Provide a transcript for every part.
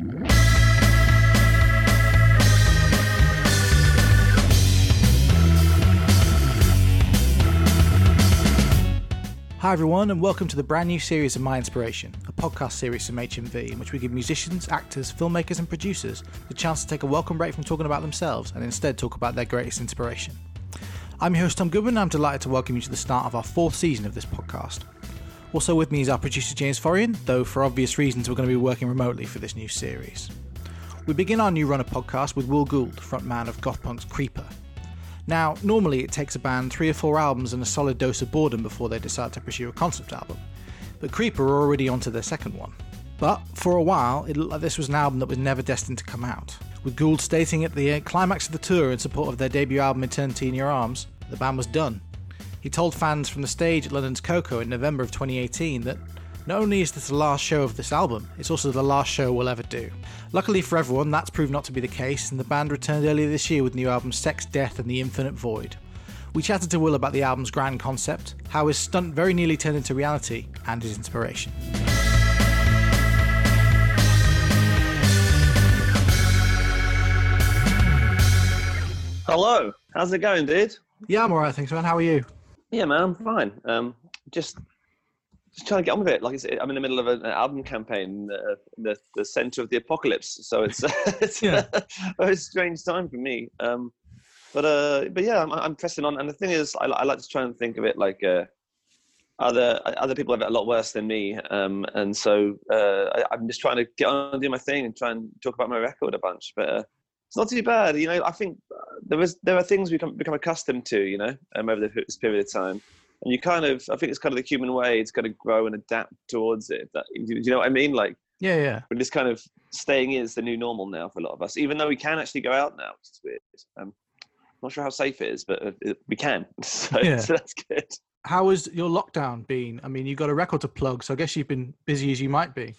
Hi, everyone, and welcome to the brand new series of My Inspiration, a podcast series from HMV in which we give musicians, actors, filmmakers, and producers the chance to take a welcome break from talking about themselves and instead talk about their greatest inspiration. I'm your host, Tom Goodman, and I'm delighted to welcome you to the start of our fourth season of this podcast. Also with me is our producer, James Forian, though for obvious reasons, we're going to be working remotely for this new series. We begin our new run of podcasts with Will Gould, frontman of goth punk's Creeper, now, normally it takes a band three or four albums and a solid dose of boredom before they decide to pursue a concept album, but Creeper are already onto their second one. But for a while, it looked like this was an album that was never destined to come out. With Gould stating at the climax of the tour in support of their debut album Eternity in Your Arms, the band was done. He told fans from the stage at London's KOKO in November of 2018 that not only is this the last show of this album, it's also the last show we'll ever do. Luckily for everyone, that's proved not to be the case, and the band returned earlier this year with new album Sex, Death, and the Infinite Void. We chatted to Will about the album's grand concept, how his stunt very nearly turned into reality, and his inspiration. Hello, how's it going, dude? Yeah, I'm alright, thanks, man. How are you? Yeah, man, I'm fine. Um, just just trying to get on with it. Like I said, I'm in the middle of an album campaign, uh, the the center of the apocalypse. So it's it's yeah. a very strange time for me. Um, but uh, but yeah, I'm, I'm, pressing on. And the thing is, I, I like to try and think of it like uh, other other people have it a lot worse than me. Um, and so uh, I, am just trying to get on and do my thing and try and talk about my record a bunch. But uh, it's not too bad. You know, I think there was there are things we become, become accustomed to. You know, um, over this period of time and you kind of i think it's kind of the human way it's got to grow and adapt towards it that, do you know what i mean like yeah yeah we're just kind of staying is the new normal now for a lot of us even though we can actually go out now which is weird um, i'm not sure how safe it is but uh, we can so, yeah. so that's good how has your lockdown been i mean you've got a record to plug so i guess you've been busy as you might be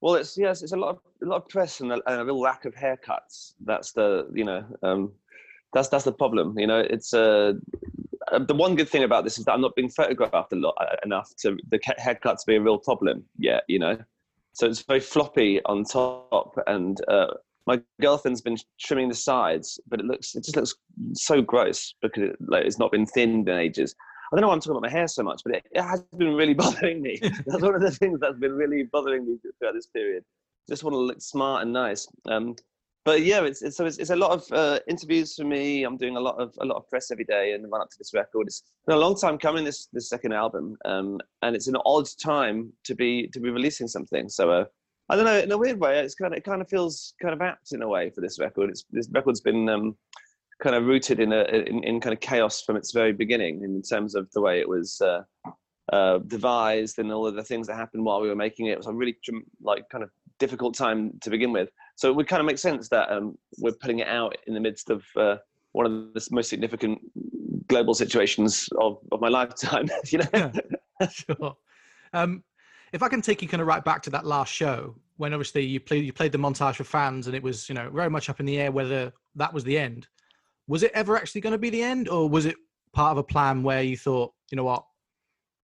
well it's yes it's a lot of a lot of press and a, and a real lack of haircuts that's the you know um that's that's the problem you know it's uh uh, the one good thing about this is that I'm not being photographed a lot uh, enough to the haircut to be a real problem yet, you know. So it's very floppy on top, and uh, my girlfriend's been trimming the sides, but it looks it just looks so gross because it, like, it's not been thinned in ages. I don't know why I'm talking about my hair so much, but it, it has been really bothering me. that's one of the things that's been really bothering me throughout this period. Just want to look smart and nice. Um, but yeah, it's, it's so it's, it's, a lot of uh, interviews for me. I'm doing a lot of a lot of press every day, and run up to this record. It's been a long time coming. This this second album, um, and it's an odd time to be to be releasing something. So uh, I don't know. In a weird way, it's kind of it kind of feels kind of apt in a way for this record. It's this record's been um, kind of rooted in a in, in, kind of chaos from its very beginning in terms of the way it was. Uh, uh, devised and all of the things that happened while we were making it. It was a really like kind of difficult time to begin with. So it would kind of make sense that um, we're putting it out in the midst of uh, one of the most significant global situations of, of my lifetime. you know, yeah, sure. Um, if I can take you kind of right back to that last show when obviously you played you played the montage for fans and it was you know very much up in the air whether that was the end. Was it ever actually going to be the end, or was it part of a plan where you thought, you know what,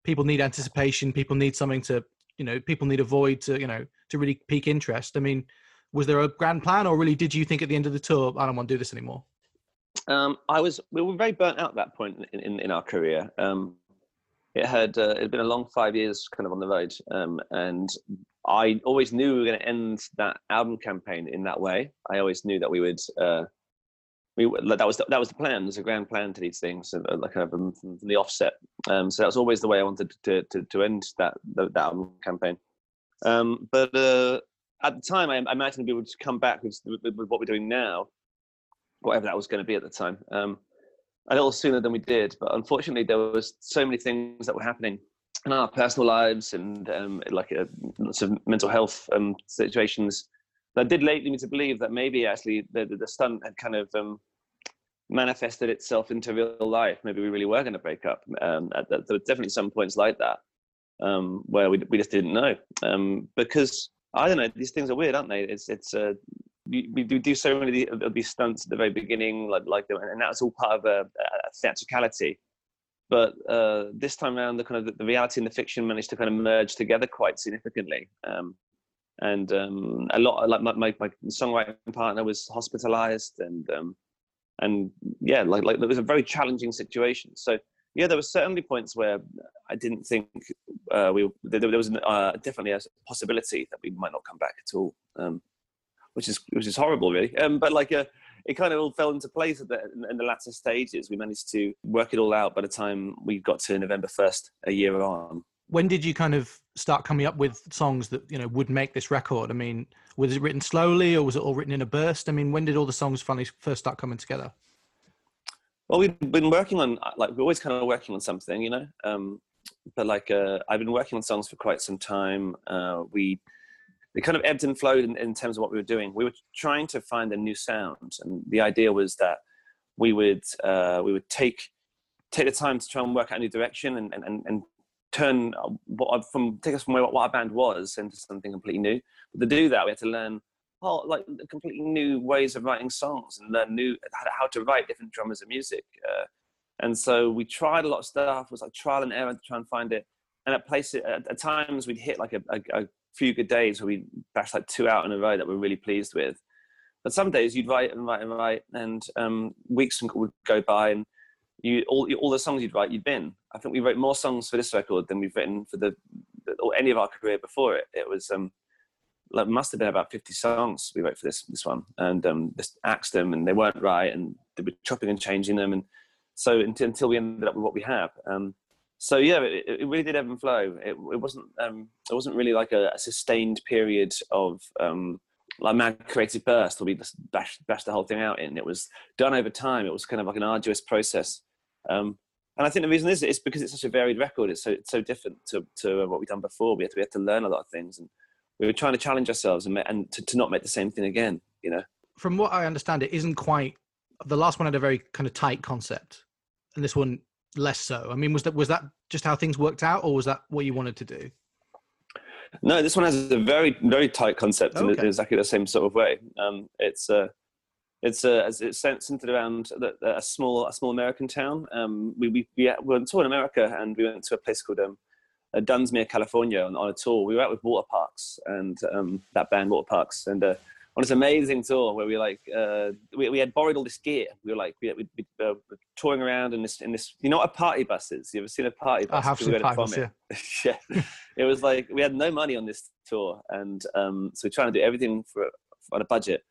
people need anticipation, people need something to, you know, people need a void to, you know, to really pique interest. I mean, was there a grand plan, or really did you think at the end of the tour, I don't want to do this anymore? Um, I was. We were very burnt out at that point in, in, in our career. Um, it had uh, it had been a long five years kind of on the road, um, and I always knew we were going to end that album campaign in that way. I always knew that we would. Uh, we that was the, that was the plan. There's a grand plan to these things, uh, like kind of from, from the offset. Um, so that was always the way I wanted to to, to end that that album campaign. Um, but uh, at the time, I, I imagined we would come back with, with, with, what we're doing now, whatever that was going to be at the time, um, a little sooner than we did. But unfortunately, there was so many things that were happening in our personal lives and um, like uh, lots of mental health um, situations that did lead me to believe that maybe actually the, the, the stunt had kind of um, manifested itself into real life. Maybe we really were going to break up. Um, at, there were definitely some points like that um, where we, we just didn't know um, because I don't know. These things are weird, aren't they? It's it's uh, we, we do do so many of these stunts at the very beginning, like like them, and that's all part of a, a theatricality. But uh, this time around, the kind of the reality and the fiction managed to kind of merge together quite significantly. Um, and um, a lot like my, my, my songwriting partner was hospitalized, and um, and yeah, like like it was a very challenging situation. So yeah, there were certainly points where I didn't think uh, we there, there was uh, definitely a possibility that we might not come back at all, um, which is which is horrible, really. Um, but like uh, it kind of all fell into place the, in the latter stages. We managed to work it all out by the time we got to November first, a year on. When did you kind of start coming up with songs that you know would make this record? I mean, was it written slowly or was it all written in a burst? I mean, when did all the songs finally first start coming together? Well, we've been working on like we're always kind of working on something, you know. Um, but like uh, I've been working on songs for quite some time. Uh, we it kind of ebbed and flowed in, in, terms of what we were doing. We were trying to find a new sound, and the idea was that we would uh, we would take take the time to try and work out a new direction and and, and turn what I, from take us from what our band was into something completely new. But to do that, we had to learn whole like completely new ways of writing songs and learn new how to write different genres of music. Uh, and so we tried a lot of stuff. It was like trial and error to try and find it. And at places, at, at times, we'd hit like a, a, a, few good days where we bashed like two out in a row that we're really pleased with. But some days you'd write and write and write, and um, weeks would go by, and you all all the songs you'd write, you'd been. I think we wrote more songs for this record than we've written for the or any of our career before it. It was um, like must have been about 50 songs we wrote for this this one and um, just axed them and they weren't right and they were chopping and changing them and so until, until we ended up with what we have um, so yeah it, it, really did ebb and flow it, it wasn't um, it wasn't really like a, a sustained period of um, like mad creative burst will be just bashed, bashed the whole thing out in. It was done over time. It was kind of like an arduous process. Um, and I think the reason is it's because it's such a varied record. It's so it's so different to, to what we've done before. We had to we had to learn a lot of things, and we were trying to challenge ourselves and, and to, to not make the same thing again you know? From what i understand it isn't quite the last one had a very kind of tight concept and this one less so. I mean was that was that just how things worked out or was that what you wanted to do no this one has a very very tight concept okay. in exactly the same sort of way um, it's uh it's uh, it's centered around a small a small American town. Um, we we we were on tour in America and we went to a place called um, uh, Dunsmuir, California, on, on, a tour. We were out with Waterparks and um, that band Waterparks, and uh, on this amazing tour where we like uh, we, we had borrowed all this gear. We were like we, we, we uh, touring around in this in this. You know what a party bus is? You ever seen a party bus? I have seen party bus. Yeah. yeah. it was like we had no money on this tour, and um, so we're trying to do everything for on a budget.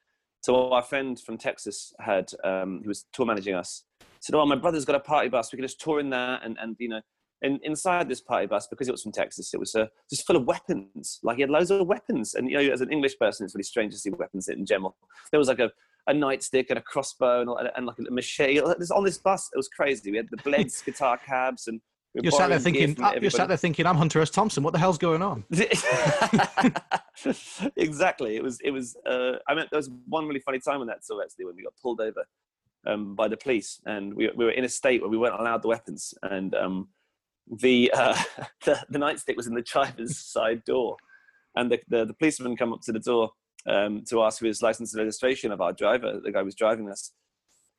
So our friend from Texas had um, who was tour managing us said, "Oh, my brother's got a party bus. We can just tour in that, and and you know." And inside this party bus, because it was from Texas, it was uh, just full of weapons. Like he had loads of weapons, and you know, as an English person, it's really strange to see weapons in general. There was like a, a nightstick and a crossbow and, and like a machete. On this bus, it was crazy. We had the Blades guitar cabs, and we you're sat there thinking, uh, you're sat there thinking, I'm Hunter S. Thompson. What the hell's going on? exactly. It was. It was. Uh, I mean, there was one really funny time on that tour actually when we got pulled over um, by the police, and we, we were in a state where we weren't allowed the weapons, and um, the, uh, the, the nightstick was in the driver's side door, and the, the, the policeman come up to the door um, to ask for his license and registration of our driver, the guy was driving us.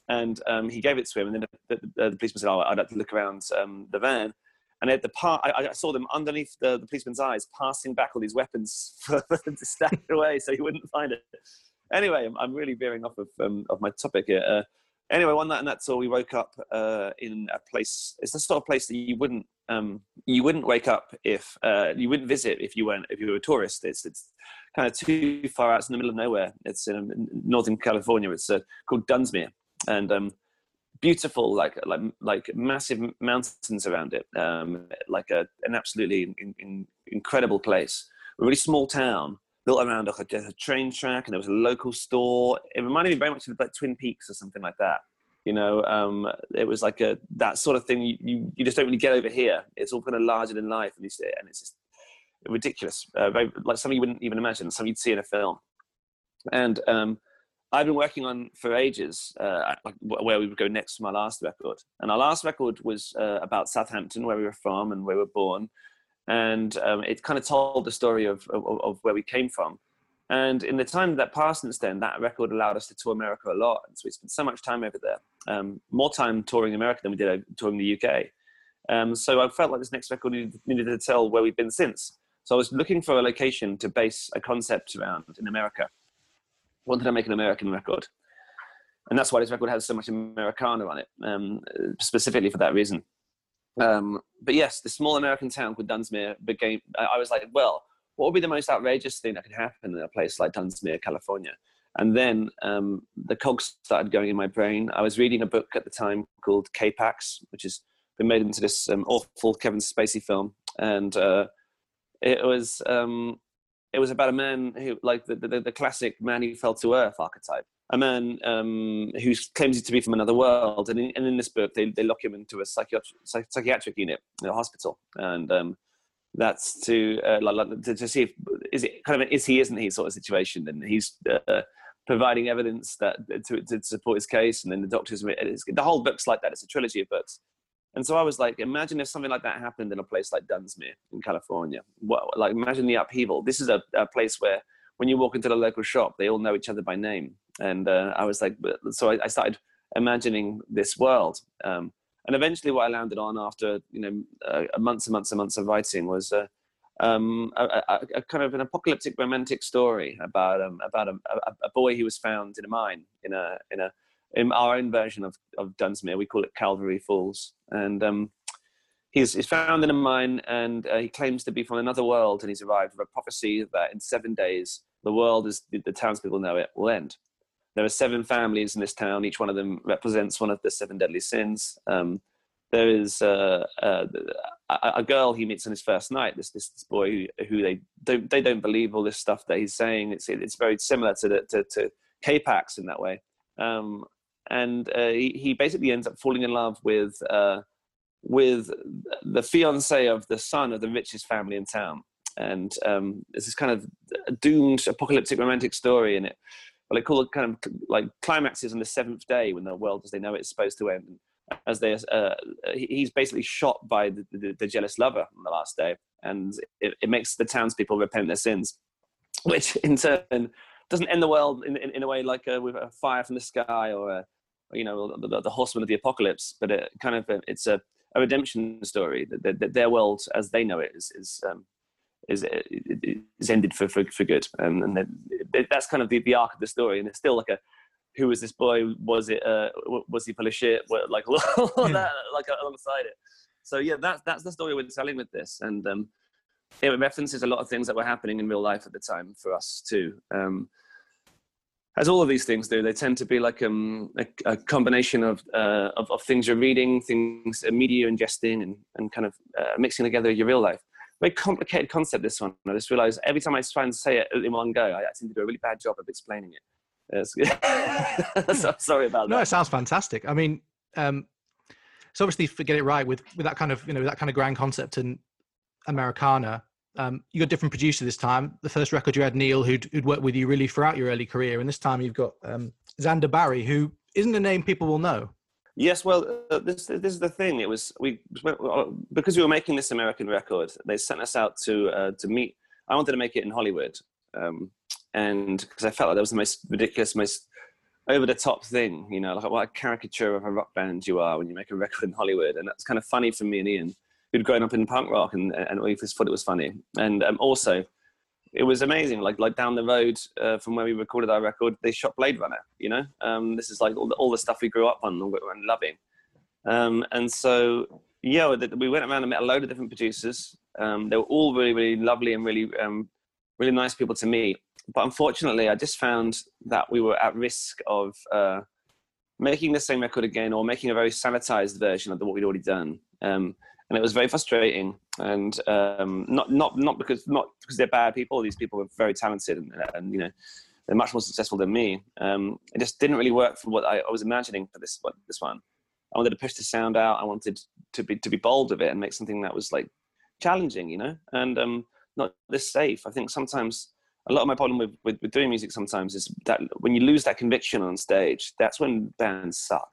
And um, he gave it to him, and then the, the, the policeman said, "Oh, I'd like to look around um, the van." And at the part, I, I, saw them underneath the, the, policeman's eyes, passing back all these weapons for them to stack away, so he wouldn't find it. Anyway, I'm, I'm really veering off of um, of my topic here. Uh, anyway, one night and that's all. We woke up uh, in a place. It's the sort of place that you wouldn't um, you wouldn't wake up if uh, you wouldn't visit if you weren't if you were a tourist. It's it's kind of too far out. It's in the middle of nowhere. It's in, in northern California. It's uh, called Dunsmuir, and um, beautiful, like like like massive mountains around it. Um, like a, an absolutely in, in, incredible place. A really small town built around a, a, train track, and there was a local store. It reminded me very much of like Twin Peaks or something like that. You know, um, it was like a that sort of thing you, you, you just don't really get over here. It's all kind of larger than life, and, you and it's just ridiculous, uh, very, like something you wouldn't even imagine, something you'd see in a film. And um, I've been working on for ages uh, where we would go next to my last record, and our last record was uh, about Southampton, where we were from and where we were born and um, it kind of told the story of, of, of, where we came from. And in the time that passed since then, that record allowed us to tour America a lot. And so we spent so much time over there, um, more time touring America than we did touring the UK. Um, so I felt like this next record needed, needed, to tell where we've been since. So I was looking for a location to base a concept around in America. Wanted to make an American record. And that's why this record has so much Americana on it, um, specifically for that reason. Um, but yes, the small American town called Dunsmuir became, I was like, well, what would be the most outrageous thing that could happen in a place like Dunsmuir, California? And then um, the cogs started going in my brain. I was reading a book at the time called K-Pax, which has been made into this um, awful Kevin Spacey film. And uh, it was um, it was about a man who, like the, the, the, classic man who fell to earth archetype, a man um, who claims to be from another world. And in, and in this book, they, they lock him into a psychiatric, psychiatric unit in a hospital. And um, that's to, uh, like, to, to see if is it kind of an is he isn't he sort of situation, and he's uh, providing evidence that to, to support his case, and then the doctors. The whole book's like that. It's a trilogy of books, and so I was like, imagine if something like that happened in a place like Dunsmuir in California. What, like, imagine the upheaval. This is a, a place where when you walk into the local shop, they all know each other by name. And uh, I was like, so I, I started imagining this world. Um, and eventually, what I landed on after you know uh, months and months and months of writing was uh, um, a, a, a, kind of an apocalyptic romantic story about um, about a, a, boy who was found in a mine in a in a in our own version of of Dunsmuir. We call it Calvary Falls, and um, he's, he's found in a mine, and uh, he claims to be from another world, and he's arrived with a prophecy that in seven days the world, as the townspeople know it, will end. There are seven families in this town. Each one of them represents one of the seven deadly sins. Um, there is uh, uh, a, a, girl he meets on his first night. This this, this boy who, who, they don't they don't believe all this stuff that he's saying. It's it's very similar to the, to, to K-Pax in that way. Um, and uh, he, he, basically ends up falling in love with uh, with the fiance of the son of the richest family in town. And um, it's this kind of doomed apocalyptic romantic story in it. They call it kind of like climaxes on the seventh day when the world as they know it is supposed to end. As they, uh, he's basically shot by the, the, the, jealous lover on the last day, and it, it makes the townspeople repent their sins, which in turn doesn't end the world in, in, in a way like uh, with a fire from the sky or a, you know the, the, horseman of the apocalypse but it kind of it's a, a redemption story that, that, their world as they know it is is um, is, is ended for, for, for good. Um, and that, that's kind of the, the arc of the story. And it's still like a who was this boy? Was it uh, was he full of shit? Like all yeah. that like alongside it. So yeah that's that's the story we're telling with this. And um, it references a lot of things that were happening in real life at the time for us too. Um, as all of these things do, they tend to be like um, a, a, combination of, uh, of, of things you're reading, things uh, media you're ingesting, and, and kind of uh, mixing together your real life. Very complicated concept. This one. I just realised every time I try and say it in one go, I, seem to do a really bad job of explaining it. so, sorry about that. No, it sounds fantastic. I mean, um, so obviously, get it right with with that kind of you know that kind of grand concept and Americana um, you got different producer this time. The first record you had Neil, who'd, who'd worked with you really throughout your early career, and this time you've got um, Xander Barry, who isn't a name people will know. Yes, well, uh, this this is the thing. It was we because we were making this American record. They sent us out to uh, to meet. I wanted to make it in Hollywood, um, and because I felt like that was the most ridiculous, most over the top thing. You know, like what a caricature of a rock band you are when you make a record in Hollywood, and that's kind of funny for me and Ian who'd grown up in punk rock and and we just thought it was funny. And um, also, it was amazing. Like like down the road uh, from where we recorded our record, they shot Blade Runner. You know, um, this is like all the, all the stuff we grew up on and loving. Um, and so yeah, we went around and met a load of different producers. Um, they were all really really lovely and really um, really nice people to meet. But unfortunately, I just found that we were at risk of uh, making the same record again or making a very sanitized version of what we'd already done. Um, and it was very frustrating. And um, not not not because not because they're bad people. These people were very talented, and, and you know they're much more successful than me. Um, it just didn't really work for what I, I was imagining for this this one. I wanted to push the sound out. I wanted to be to be bold with it and make something that was like challenging, you know, and um, not this safe. I think sometimes a lot of my problem with, with, with doing music sometimes is that when you lose that conviction on stage, that's when bands suck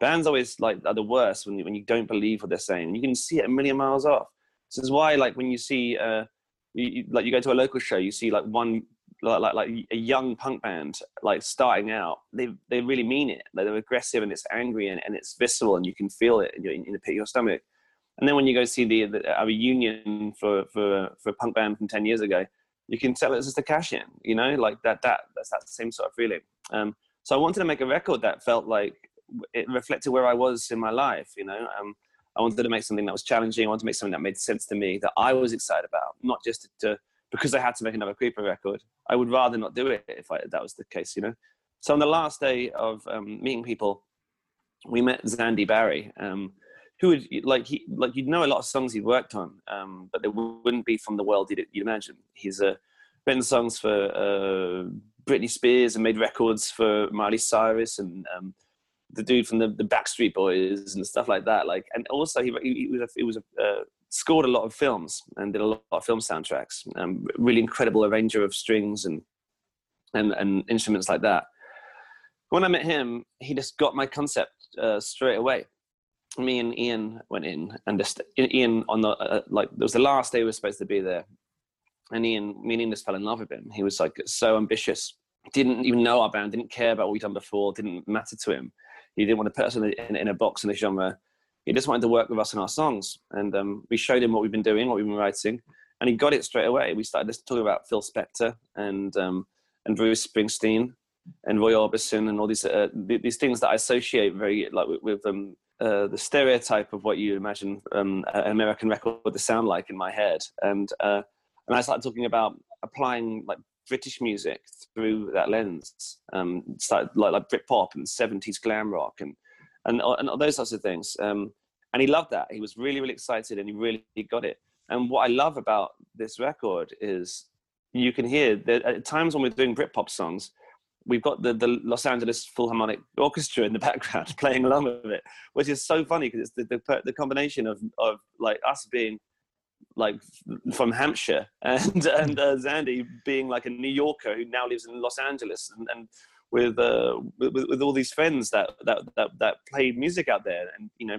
bands always like are the worst when you, when you don't believe what they're saying. You can see it a million miles off. This is why, like, when you see, uh, you, like, you go to a local show, you see like one, like, like, like a young punk band, like starting out. They they really mean it. Like, they're aggressive and it's angry and, and it's visceral and you can feel it in, your, in the pit of your stomach. And then when you go see the, the a reunion for for for a punk band from ten years ago, you can tell it's just a cash in. You know, like that that that's that same sort of feeling. Um, so I wanted to make a record that felt like it reflected where I was in my life. You know, um, I wanted to make something that was challenging. I wanted to make something that made sense to me, that I was excited about, not just to, because I had to make another Creeper record. I would rather not do it if I, that was the case, you know. So on the last day of um, meeting people, we met Xandy Barry, um, who would like he like you'd know a lot of songs he'd worked on, um, but they wouldn't be from the world you'd, you'd imagine. He's uh, written songs for uh, Britney Spears and made records for Miley Cyrus and um, the dude from the, the Backstreet Boys and stuff like that. Like, and also he he, was a, he was a, uh, scored a lot of films and did a lot of film soundtracks. Um, really incredible arranger of strings and and and instruments like that. When I met him, he just got my concept uh, straight away. Me and Ian went in, and just Ian on the uh, like it was the last day we were supposed to be there, and Ian, me and Ian just fell in love with him. He was like so ambitious, didn't even know our band, didn't care about what we'd done before, didn't matter to him he didn't want to put us in a, in, in a box in a genre. He just wanted to work with us on our songs. And um, we showed him what we've been doing, what we've been writing, and he got it straight away. We started talking about Phil Spector and um, and Bruce Springsteen and Roy Orbison and all these uh, these things that I associate very like with, with um, uh, the stereotype of what you imagine um, an American record to sound like in my head. And uh, and I started talking about applying like British music through that lens. Um, started like like Britpop and seventies glam rock and and and those sorts of things. Um, and he loved that. He was really really excited and he really got it. And what I love about this record is you can hear that at times when we're doing Britpop songs, we've got the, the Los Angeles Philharmonic Orchestra in the background playing along with it, which is so funny because it's the, the, the combination of, of like us being like from Hampshire, and and uh, Xandy being like a New Yorker who now lives in Los Angeles, and, and with, uh, with, with all these friends that that that that play music out there, and you know,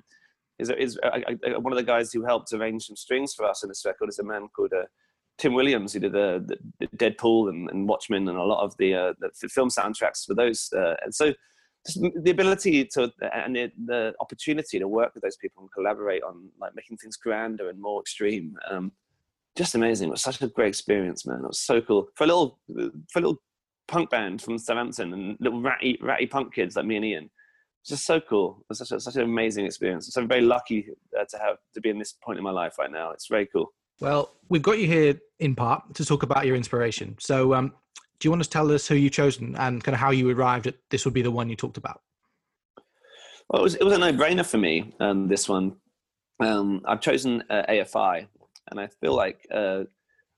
is is uh, one of the guys who helped arrange some strings for us in this record is a man called. Uh, Tim Williams, who did the, the Deadpool and, and, Watchmen and a lot of the, uh, the film soundtracks for those. Uh, and so the ability to and the, the, opportunity to work with those people and collaborate on like making things grander and more extreme um, just amazing. It was such a great experience man. It was so cool. For a little for a little punk band from Southampton and little ratty ratty punk kids like me and Ian. It's just so cool. It was such, a, such an amazing experience. So I'm very lucky uh, to have to be in this point in my life right now. It's very cool. Well we've got you here in part to talk about your inspiration. So um, do you want to tell us who you've chosen and kind of how you arrived at this would be the one you talked about? Well, it was, it was a no-brainer for me. Um, this one, um, I've chosen uh, AFI, and I feel like uh,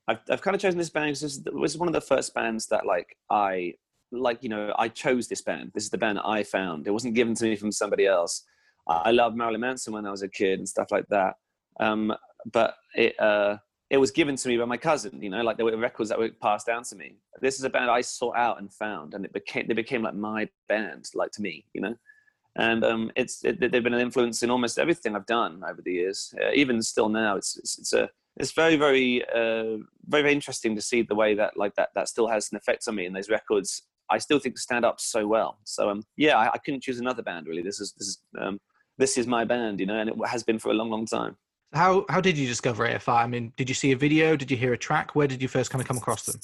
I've, I've kind of chosen this band because it was one of the first bands that like I like. You know, I chose this band. This is the band I found. It wasn't given to me from somebody else. I, I loved Marilyn Manson when I was a kid and stuff like that. Um, but it. Uh, it was given to me by my cousin. You know, like there were records that were passed down to me. This is a band I sought out and found, and it became they became like my band, like to me. You know, and um, it's it, they've been an influence in almost everything I've done over the years. Uh, even still now, it's it's, it's a it's very very uh, very very interesting to see the way that like that that still has an effect on me. And those records, I still think stand up so well. So um, yeah, I, I couldn't choose another band really. This is this is um, this is my band, you know, and it has been for a long long time. How how did you discover AFI? I mean, did you see a video? Did you hear a track? Where did you first kind of come across them?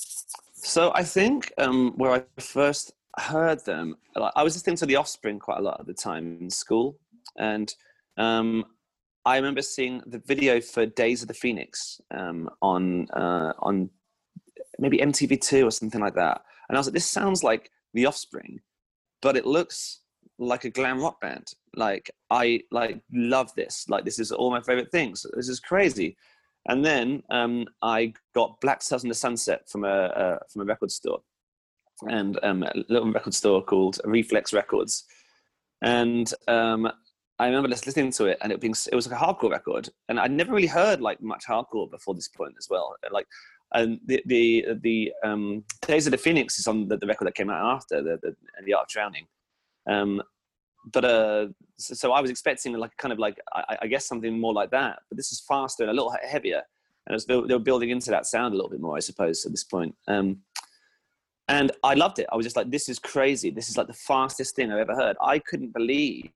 So I think um, where I first heard them, I was listening to The Offspring quite a lot at the time in school, and um, I remember seeing the video for Days of the Phoenix um, on uh, on maybe MTV2 or something like that, and I was like, this sounds like The Offspring, but it looks like a glam rock band. Like I like love this. Like this is all my favorite things. This is crazy. And then um, I got Black Sails in the Sunset from a uh, from a record store, and um, a little record store called Reflex Records. And um, I remember just listening to it, and it being it was like a hardcore record, and I'd never really heard like much hardcore before this point as well. Like, and the the the um, Days of the Phoenix is on the, the record that came out after the the, the Art of Drowning, um, but uh, so, I was expecting like kind of like I, I, guess something more like that. But this is faster and a little heavier, and was, they were building into that sound a little bit more, I suppose, at this point. Um, and I loved it. I was just like, this is crazy. This is like the fastest thing I've ever heard. I couldn't believe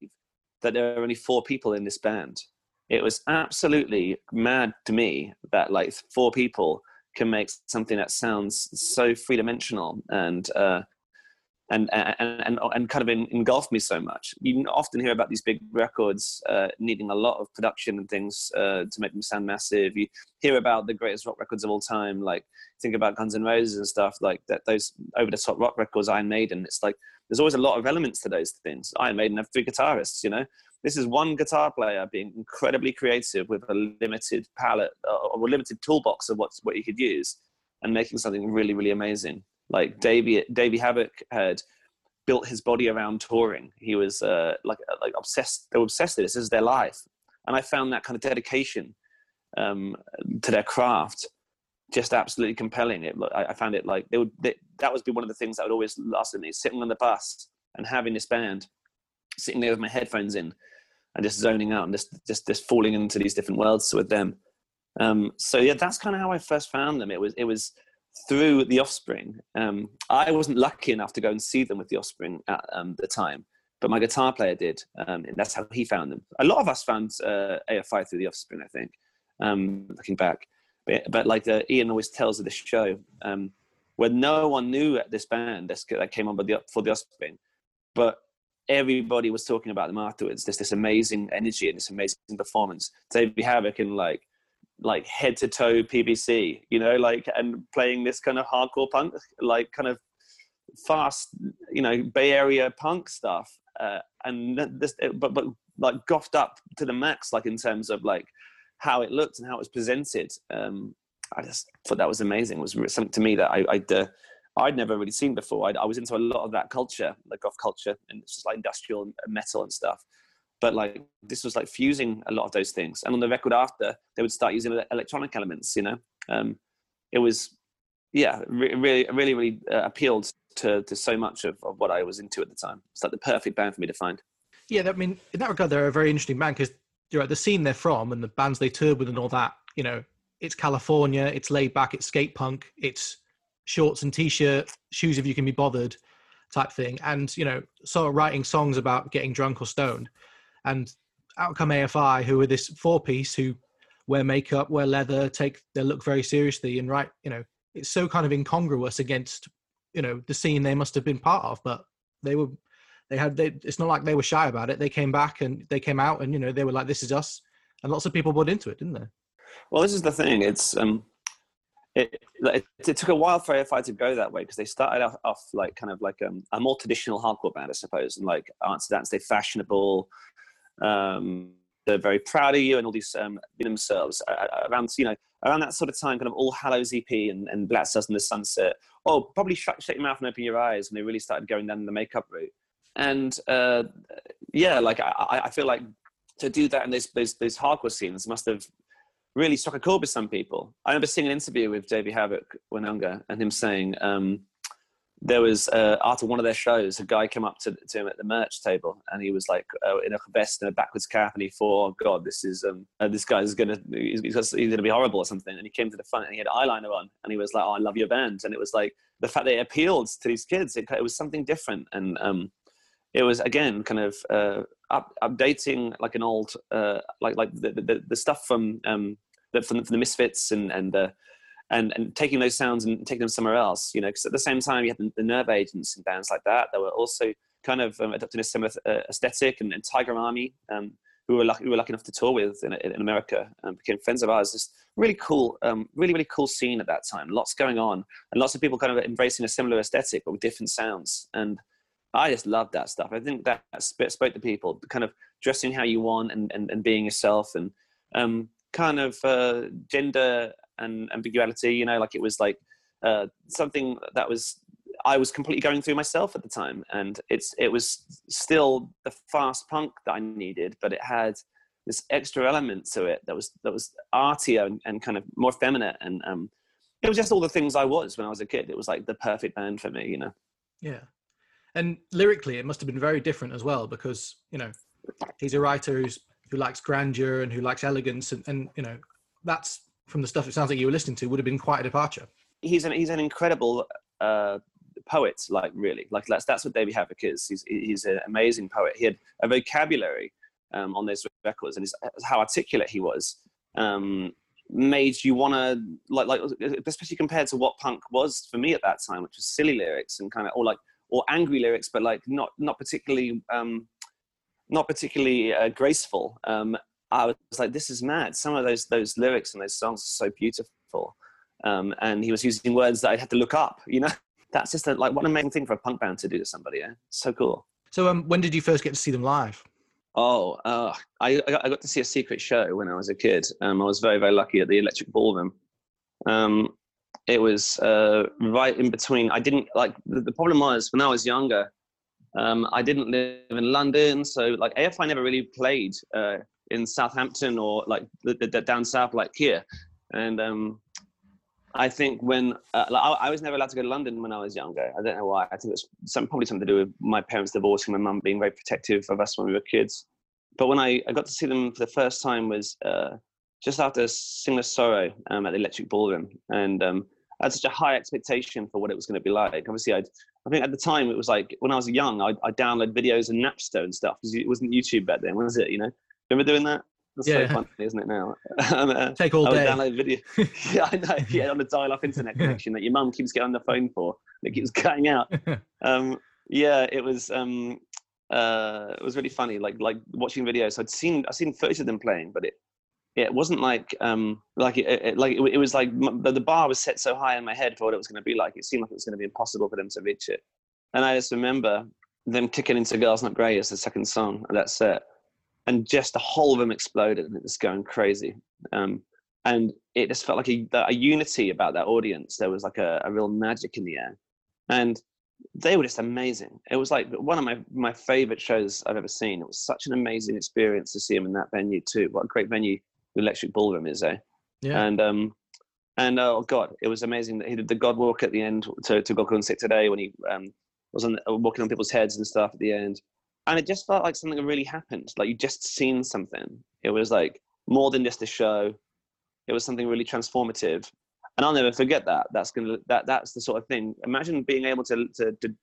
that there are only four people in this band. it was absolutely mad to me that like four people can make something that sounds so three dimensional and uh, and, and and and kind of engulfed me so much. You often hear about these big records uh, needing a lot of production and things uh, to make them sound massive. You hear about the greatest rock records of all time, like think about Guns N' Roses and stuff like that. Those over the top rock records, Iron Maiden. It's like there's always a lot of elements to those things. Iron Maiden have three guitarists, you know. This is one guitar player being incredibly creative with a limited palette uh, or a limited toolbox of what's what you could use, and making something really, really amazing. Like Davey, Davey Havok had built his body around touring. He was uh, like uh, like obsessed. They were obsessed with this. This is their life, and I found that kind of dedication um, to their craft just absolutely compelling. It, I, found it like they would. They, that would be one of the things that would always last with me. Sitting on the bus and having this band, sitting there with my headphones in, and just zoning out and just just just falling into these different worlds with them. Um, so yeah, that's kind of how I first found them. It was it was through the Offspring. Um, I wasn't lucky enough to go and see them with the Offspring at um, the time, but my guitar player did, um, and that's how he found them. A lot of us found uh, AFI through the Offspring, I think. Um, looking back, but, but like uh, Ian always tells of this show, um, where no one knew this band that came on the, for the Offspring, but everybody was talking about them afterwards. There's this amazing energy and this amazing performance. Davey Havok and like like head to toe PVC, you know, like and playing this kind of hardcore punk, like kind of fast, you know, Bay Area punk stuff, uh, and this, but but like goffed up to the max, like in terms of like how it looked and how it was presented. Um, I just thought that was amazing. It was something to me that I, I'd uh, I'd never really seen before. I'd, i was into a lot of that culture, like goth culture, and it's just like industrial metal and stuff but like this was like fusing a lot of those things. And on the record after they would start using electronic elements you know? Um, it was yeah re- really really really uh, appealed to to so much of, of what i was into at the time. It's like the perfect band for me to find. Yeah i mean in that regard they're a very interesting band because you're right the scene they're from and the bands they toured with and all that you know it's california it's laid back it's skate punk it's shorts and t-shirt shoes if you can be bothered type thing. And you know sort of writing songs about getting drunk or stoned and outcome AFI, who are this four piece who wear makeup, wear leather, take their look very seriously, and right, you know, it's so kind of incongruous against you know the scene they must have been part of, but they were they had they, it's not like they were shy about it. They came back and they came out and you know they were like, this is us, and lots of people bought into it, didn't they? Well, this is the thing. It's um, it, it, it, took a while for AFI to go that way because they started off, off, like kind of like um, a more traditional hardcore band, I suppose, and like answer and stay fashionable, um, they're very proud of you and all these um, themselves. Around you know around that sort of time kind of all hallows ep and, and black sails in the sunset oh probably shut, shut your mouth and open your eyes when they really started going down the makeup route. And uh, yeah like I, I feel like to do that in those, those those hardcore scenes must have really struck a chord with some people. I remember seeing an interview with davey havok when younger and him saying um, there was uh, after one of their shows, a guy came up to, to him at the merch table, and he was like uh, in a vest and a backwards cap, and he thought, "Oh God, this is um, uh, this guy's gonna he's, he's, gonna be horrible or something." And he came to the front and he had eyeliner on, and he was like, "Oh, I love your band," and it was like the fact that it appealed to these kids. It, it was something different, and um, it was again kind of uh, up, updating like an old uh, like like the, the, the stuff from um, the, from, from the Misfits and and the and, and taking those sounds and taking them somewhere else, you know, because at the same time you had the, the, Nerve Agents and bands like that that were also kind of um, adopting a similar uh, aesthetic and, and, Tiger Army, um, who were lucky, who were lucky enough to tour with in, in America, and became friends of ours. This really cool, um, really really cool scene at that time. Lots going on, and lots of people kind of embracing a similar aesthetic but with different sounds. And I just loved that stuff. I think that spoke to people, kind of dressing how you want and and, and being yourself, and um, kind of uh, gender and ambiguity you know like it was like uh, something that was I was completely going through myself at the time, and it's it was still the fast punk that I needed, but it had this extra element to it that was that was artier and, and kind of more feminine, and um, it was just all the things I was when I was a kid. It was like the perfect band for me, you know. Yeah, and lyrically, it must have been very different as well because you know he's a writer who's who likes grandeur and who likes elegance, and, and you know that's from the stuff it sounds like you were listening to would have been quite a departure. He's an he's an incredible uh, poet, like really, like that's that's what Davey Havok is. He's he's an amazing poet. He had a vocabulary um, on those records and his, how articulate he was um, made you want to like like especially compared to what punk was for me at that time, which was silly lyrics and kind of or like or angry lyrics, but like not not particularly um, not particularly uh, graceful. Um, I was like, this is mad. Some of those those lyrics and those songs are so beautiful, um, and he was using words that I had to look up. You know, that's just a, like what an amazing thing for a punk band to do to somebody. Yeah, so cool. So, um, when did you first get to see them live? Oh, uh, I, I got to see a secret show when I was a kid. Um, I was very, very lucky at the Electric Ballroom. Um, it was uh, right in between. I didn't like the, the problem was when I was younger, um, I didn't live in London, so like AFI never really played uh, in Southampton or like the, the, down south like here. And um, I think when uh, like, I, I, was never allowed to go to London when I was younger. I don't know why. I think it's some, probably something to do with my parents divorcing, my mum being very protective of us when we were kids. But when I, I got to see them for the first time was uh, just after Sing Sorrow um, at the Electric Ballroom, and um, I had such a high expectation for what it was going to be like. Obviously, i I think at the time it was like when I was young, I I download videos and Napster and stuff because it wasn't YouTube back then, was it? You know, remember doing that? That's yeah. so funny, isn't it now? um, uh, Take all day. download video. yeah, I know. Yeah, on a dial-up internet connection that your mum keeps getting on the phone for. It keeps cutting out. Um, yeah, it was. Um, uh, it was really funny. Like like watching videos. I'd seen I'd seen footage of them playing, but it it wasn't like um like it, it like it, it, was like the, the bar was set so high in my head for what it was going to be like. It seemed like it was going to be impossible for them to reach it. And I just remember them kicking into "Girls Not Grey" as the second song of that set and just the whole of them exploded and it was going crazy. Um, and it just felt like a, a, unity about that audience. There was like a, a, real magic in the air, and they were just amazing. It was like one of my my favorite shows I've ever seen. It was such an amazing experience to see them in that venue too. What a great venue the Electric Ballroom is, eh? Yeah. And um, and oh god, it was amazing that he did the God Walk at the end to to God Sick today when he um was on, walking on people's heads and stuff at the end and it just felt like something really happened. Like you just seen something. It was like more than just a show. It was something really transformative. And i'll never forget that. That's gonna that that's the sort of thing. Imagine being able to to to,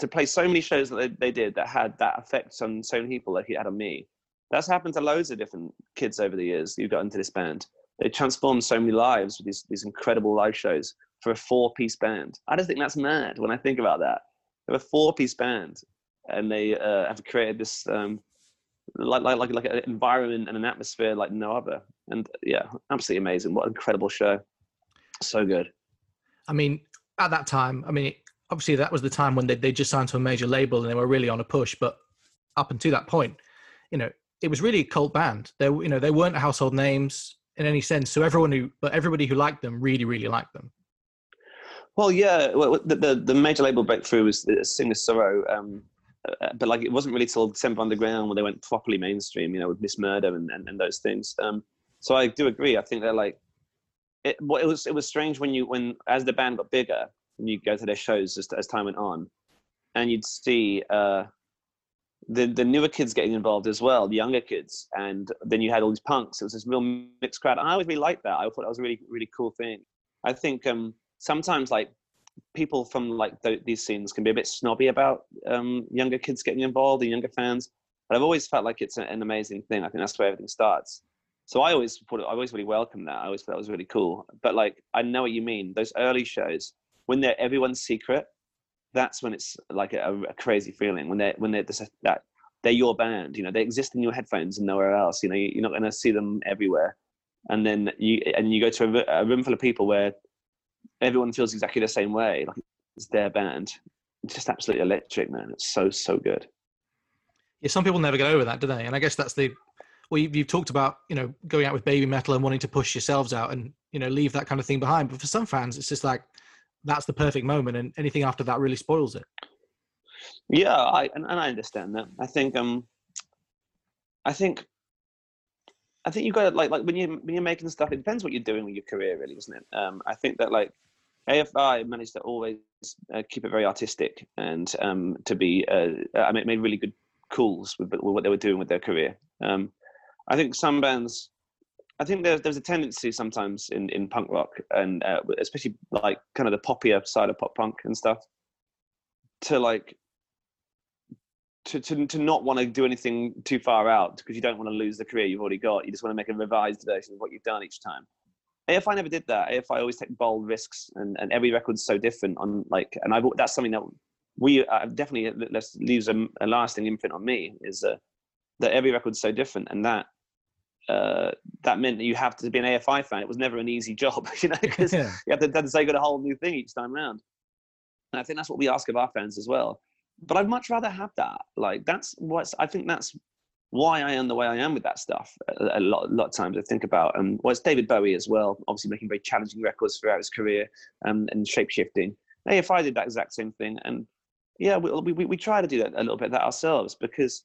to play so many shows that they, they did that had that effect on so many people like it had on me. That's happened to loads of different kids over the years who got into this band. They transformed so many lives with these these incredible live shows for a four piece band. I just think that's mad when i think about that. They're a four piece band and they uh, have created this um, like like like like an environment and an atmosphere like no other. And yeah, absolutely amazing. What an incredible show! So good. I mean, at that time, I mean, obviously that was the time when they they just signed to a major label and they were really on a push. But up until that point, you know, it was really a cult band. They you know they weren't household names in any sense. So everyone who but everybody who liked them really really liked them. Well, yeah, well, the, the, the major label breakthrough was Sing Sorrow. Um, uh, but like it wasn't really till Seventh Underground when they went properly mainstream, you know, with Miss Murder and, and, and those things. Um, so I do agree. I think they're like, it, well, it was it was strange when you when as the band got bigger and you go to their shows as, as time went on, and you'd see uh, the the newer kids getting involved as well, the younger kids, and then you had all these punks. It was this real mixed crowd. And I always really liked that. I thought that was a really really cool thing. I think um, sometimes like people from like th- these scenes can be a bit snobby about um, younger kids getting involved and younger fans. But I've always felt like it's an amazing thing. I think that's where everything starts. So I always it, I always really welcome that. I always thought that was really cool. But like, I know what you mean. Those early shows when they're everyone's secret, that's when it's like a, a crazy feeling. When they're when they're this, that they're your band. You know, they exist in your headphones and nowhere else. You know, you're not going to see them everywhere. And then you and you go to a, a room full of people where everyone feels exactly the same way. Like it's their band. It's just absolutely electric, man. It's so so good. Yeah, some people never get over that, do they? And I guess that's the well, you, have talked about you know going out with Babymetal and wanting to push yourselves out and you know leave that kind of thing behind. But for some fans, it's just like that's the perfect moment, and anything after that really spoils it. Yeah, I and, and I understand that. I think um, I think I think you've got to like like when you when you're making stuff. It depends what you're doing with your career, really, isn't it? Um, I think that like AFI managed to always uh, keep it very artistic and um, to be. Uh, I mean, it made really good calls with, with, what they were doing with their career. Um, I think some bands. I think there's there's a tendency sometimes in, in punk rock and uh, especially like kind of the poppier side of pop punk and stuff to like to, to, to not want to do anything too far out because you don't want to lose the career you've already got. You just want to make a revised version of what you've done each time. AFI never did that. AFI always take bold risks, and, and every record's so different. On like, and I that's something that we uh, definitely let's leaves a, a, lasting imprint on me is uh, that every record's so different, and that uh, that meant that you have to be an AFI fan. It was never an easy job, you know, because yeah. you have to, to say got a whole new thing each time around. And I think that's what we ask of our fans as well. But I'd much rather have that. Like that's what's I think that's why I am the way I am with that stuff. A, lot, a lot of times I think about, and um, well, it's David Bowie as well, obviously making very challenging records throughout his career um, and shape shifting. AFI did that exact same thing, and yeah, we, we we try to do that a little bit of that ourselves because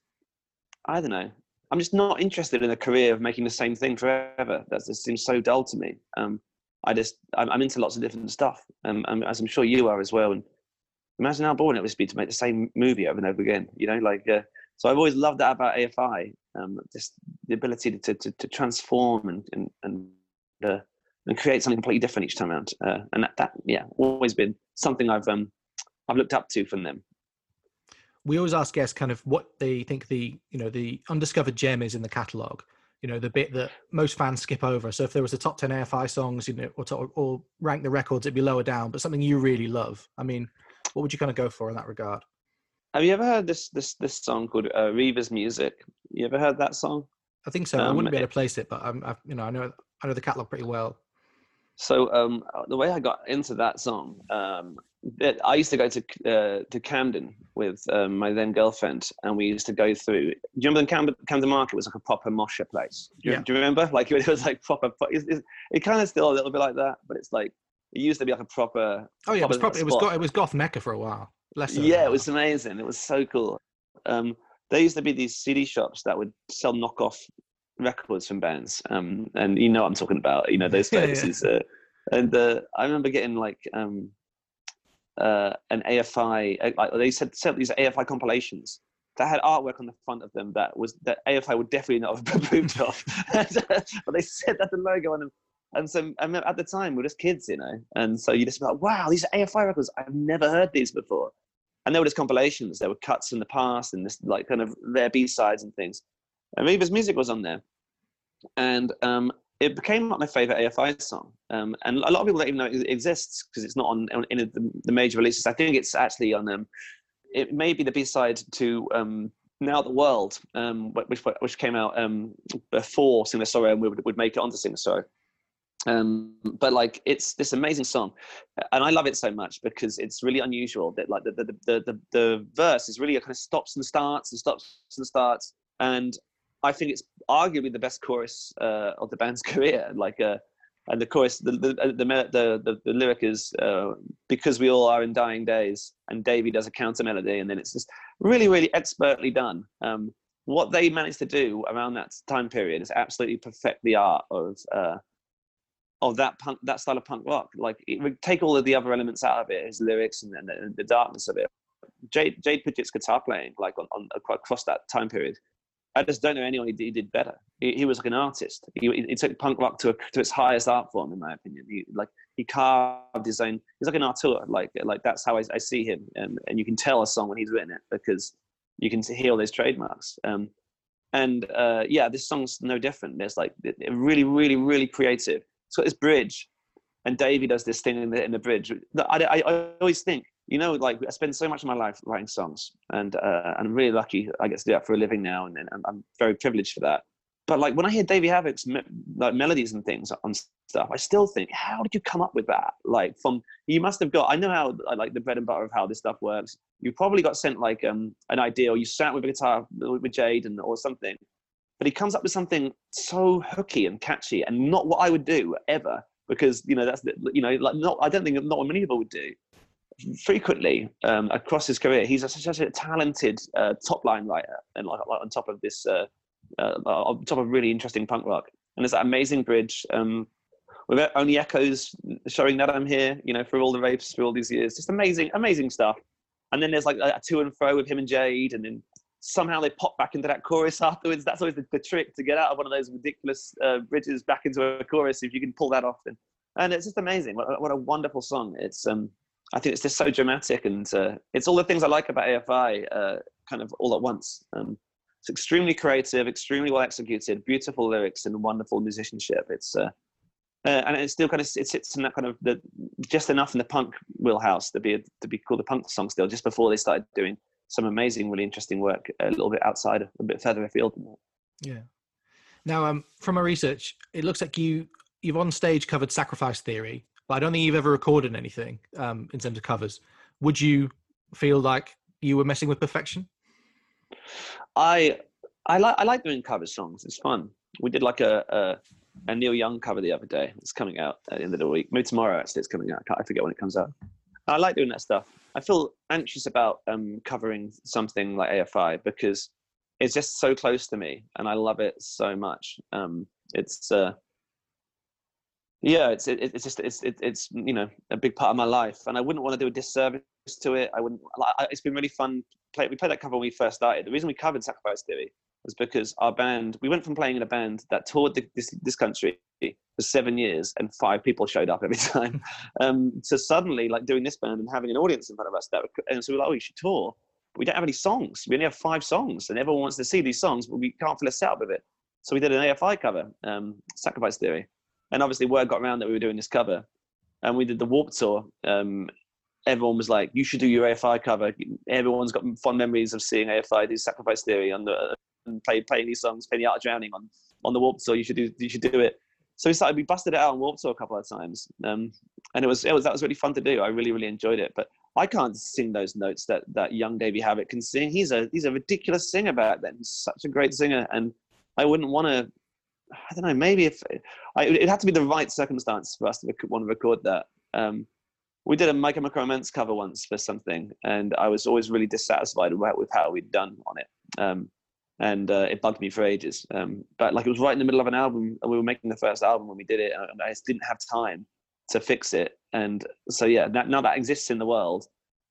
I don't know. I'm just not interested in a career of making the same thing forever. That just seems so dull to me. Um, I just I'm, I'm, into lots of different stuff, um, as I'm sure you are as well. And imagine how boring it would be to make the same movie over and over again. You know, like uh, so. I've always loved that about AFI. Um, just the ability to to, to transform and and and, uh, and create something completely different each time around. Uh, and that, that yeah, always been something I've um I've looked up to from them. We always ask guests kind of what they think the you know the undiscovered gem is in the catalog. You know the bit that most fans skip over. So if there was a top ten AFI songs, you know, or, to, or rank the records, it'd be lower down. But something you really love. I mean, what would you kind of go for in that regard? Have you ever heard this this this song called uh, Reivers' Music? You ever heard that song? I think so. Um, I wouldn't be able to place it, but I'm, I, you know, I know I know the catalog pretty well. So um, the way I got into that song, um, I used to go to uh, to Camden with um, my then girlfriend, and we used to go through. Do you remember Camden, Camden Market was like a proper mosher place? Do you, yeah. do you remember? Like it was like proper. It, it, it kind of still a little bit like that, but it's like it used to be like a proper. Oh yeah, proper it was proper. It was got, it was goth mecca for a while. Less yeah, it was amazing. It was so cool. Um, there used to be these CD shops that would sell knockoff records from bands, um, and you know what I'm talking about. You know those places. yeah, yeah. Uh, and uh, I remember getting like um, uh, an AFI. Uh, like they said, sent these AFI compilations that had artwork on the front of them that was that AFI would definitely not have approved of. but they said that the logo on them and so I mean, at the time, we are just kids, you know. And so you just be like, wow, these are AFI records. I've never heard these before. And there were just compilations. There were cuts in the past and this like kind of their B sides and things. And Reivers' Music was on there. And um, it became like my favorite AFI song. Um, and a lot of people don't even know it exists because it's not on, on of the, the, major releases. I think it's actually on um, it may be the B side to um, Now the World, um, which which came out um, before Sing the Sorrow and we would, would make it onto Sing the Sorrow um but like it's this amazing song and i love it so much because it's really unusual that like the the the the, the verse is really a kind of stops and starts and stops and starts and i think it's arguably the best chorus uh, of the band's career like uh and the chorus the the the the, the, the lyric is uh, because we all are in dying days and davey does a counter melody and then it's just really really expertly done. Um what they managed to do around that time period is absolutely perfect the art of uh of that punk that style of punk rock like it, take all of the other elements out of it his lyrics and, the, the, darkness of it. Jade Jade Puget's guitar playing like on, on across that time period i just don't know anyone he, did better. He, he, was like an artist. He, he took punk rock to, a, to its highest art form in my opinion. He like he carved his own he's like an auteur like like that's how i, I see him. And, and you can tell a song when he's written it because you can hear all those trademarks. Um, and uh, yeah, this song's no different. There's like really, really, really creative it's got this bridge, and Davey does this thing in the in the bridge. I, I, I always think, you know, like I spend so much of my life writing songs, and uh, I'm really lucky I get to do that for a living now, and, and I'm very privileged for that. But like when I hear Davey Havok's me- like melodies and things on stuff, I still think, how did you come up with that? Like from you must have got. I know how like the bread and butter of how this stuff works. You probably got sent like um, an idea, or you sat with a guitar with Jade and or something, but he comes up with something so hooky and catchy and not what I would do ever because you know that's you know like not I don't think not many people would do. Frequently um, across his career he's a, such a talented uh, top line writer and like, like, on top of this uh, uh, on top of really interesting punk rock. And there's that amazing bridge um, with only echoes showing that I'm here you know for all the rapes for all these years. Just amazing amazing stuff. And then there's like a to and fro with him and Jade and then somehow they pop back into that chorus afterwards. That's always the, the trick to get out of one of those ridiculous uh, bridges back into a chorus if you can pull that off. And, and it's just amazing. What, what a wonderful song. It's um, I think it's just so dramatic and uh, it's all the things I like about AFI uh, kind of all at once. Um, it's extremely creative, extremely well executed, beautiful lyrics, and wonderful musicianship. It's uh, uh, and it still kind of it sits in that kind of the just enough in the punk wheelhouse to be to be called a punk song still. Just before they started doing some amazing, really interesting work a little bit outside, a bit further afield. Yeah. Now, um, from my research, it looks like you you've on stage covered Sacrifice Theory, but I don't think you've ever recorded anything um, in terms of covers. Would you feel like you were messing with perfection? I I like I like doing cover songs. It's fun. We did like a, a, a Neil Young cover the other day. It's coming out at the end of the week. Maybe tomorrow actually. It's coming out. I forget when it comes out. I like doing that stuff. I feel anxious about um, covering something like AFI because it's just so close to me and I love it so much. Um, it's uh, yeah, it's it, it's just it's it, it's you know a big part of my life, and I wouldn't want to do a disservice to it. I wouldn't. It's been really fun. Play, we played that cover when we first started. The reason we covered Sacrifice Theory was because our band we went from playing in a band that toured the, this this country for seven years and five people showed up every time. Um, to suddenly like doing this band and having an audience in front of us that and so we we're like oh you should tour. But we don't have any songs. We only have five songs and everyone wants to see these songs but we can't fill a set up with it. So we did an AFI cover um, Sacrifice Theory. And obviously word got around that we were doing this cover. And we did the Warped Tour. Um, everyone was like, "You should do your AFI cover." Everyone's got fond memories of seeing AFI do Sacrifice Theory on the and play playing these songs, playing the Art of Drowning on on the Warped Tour. You should do you should do it. So we started. We busted it out on Warped Tour a couple of times, um, and it was it was that was really fun to do. I really really enjoyed it. But I can't sing those notes that that young Davey Havok can sing. He's a he's a ridiculous singer back then. He's such a great singer, and I wouldn't want to. I don't know. Maybe if I, it had to be the right circumstance for us to want to record that. Um, we did a My Chemical Romance cover once for something, and I was always really dissatisfied with how we'd done on it. Um, and uh, it bugged me for ages. Um, but like it was right in the middle of an album, and we were making the first album when we did it, and I just didn't have time to fix it. And so yeah, that, now that exists in the world,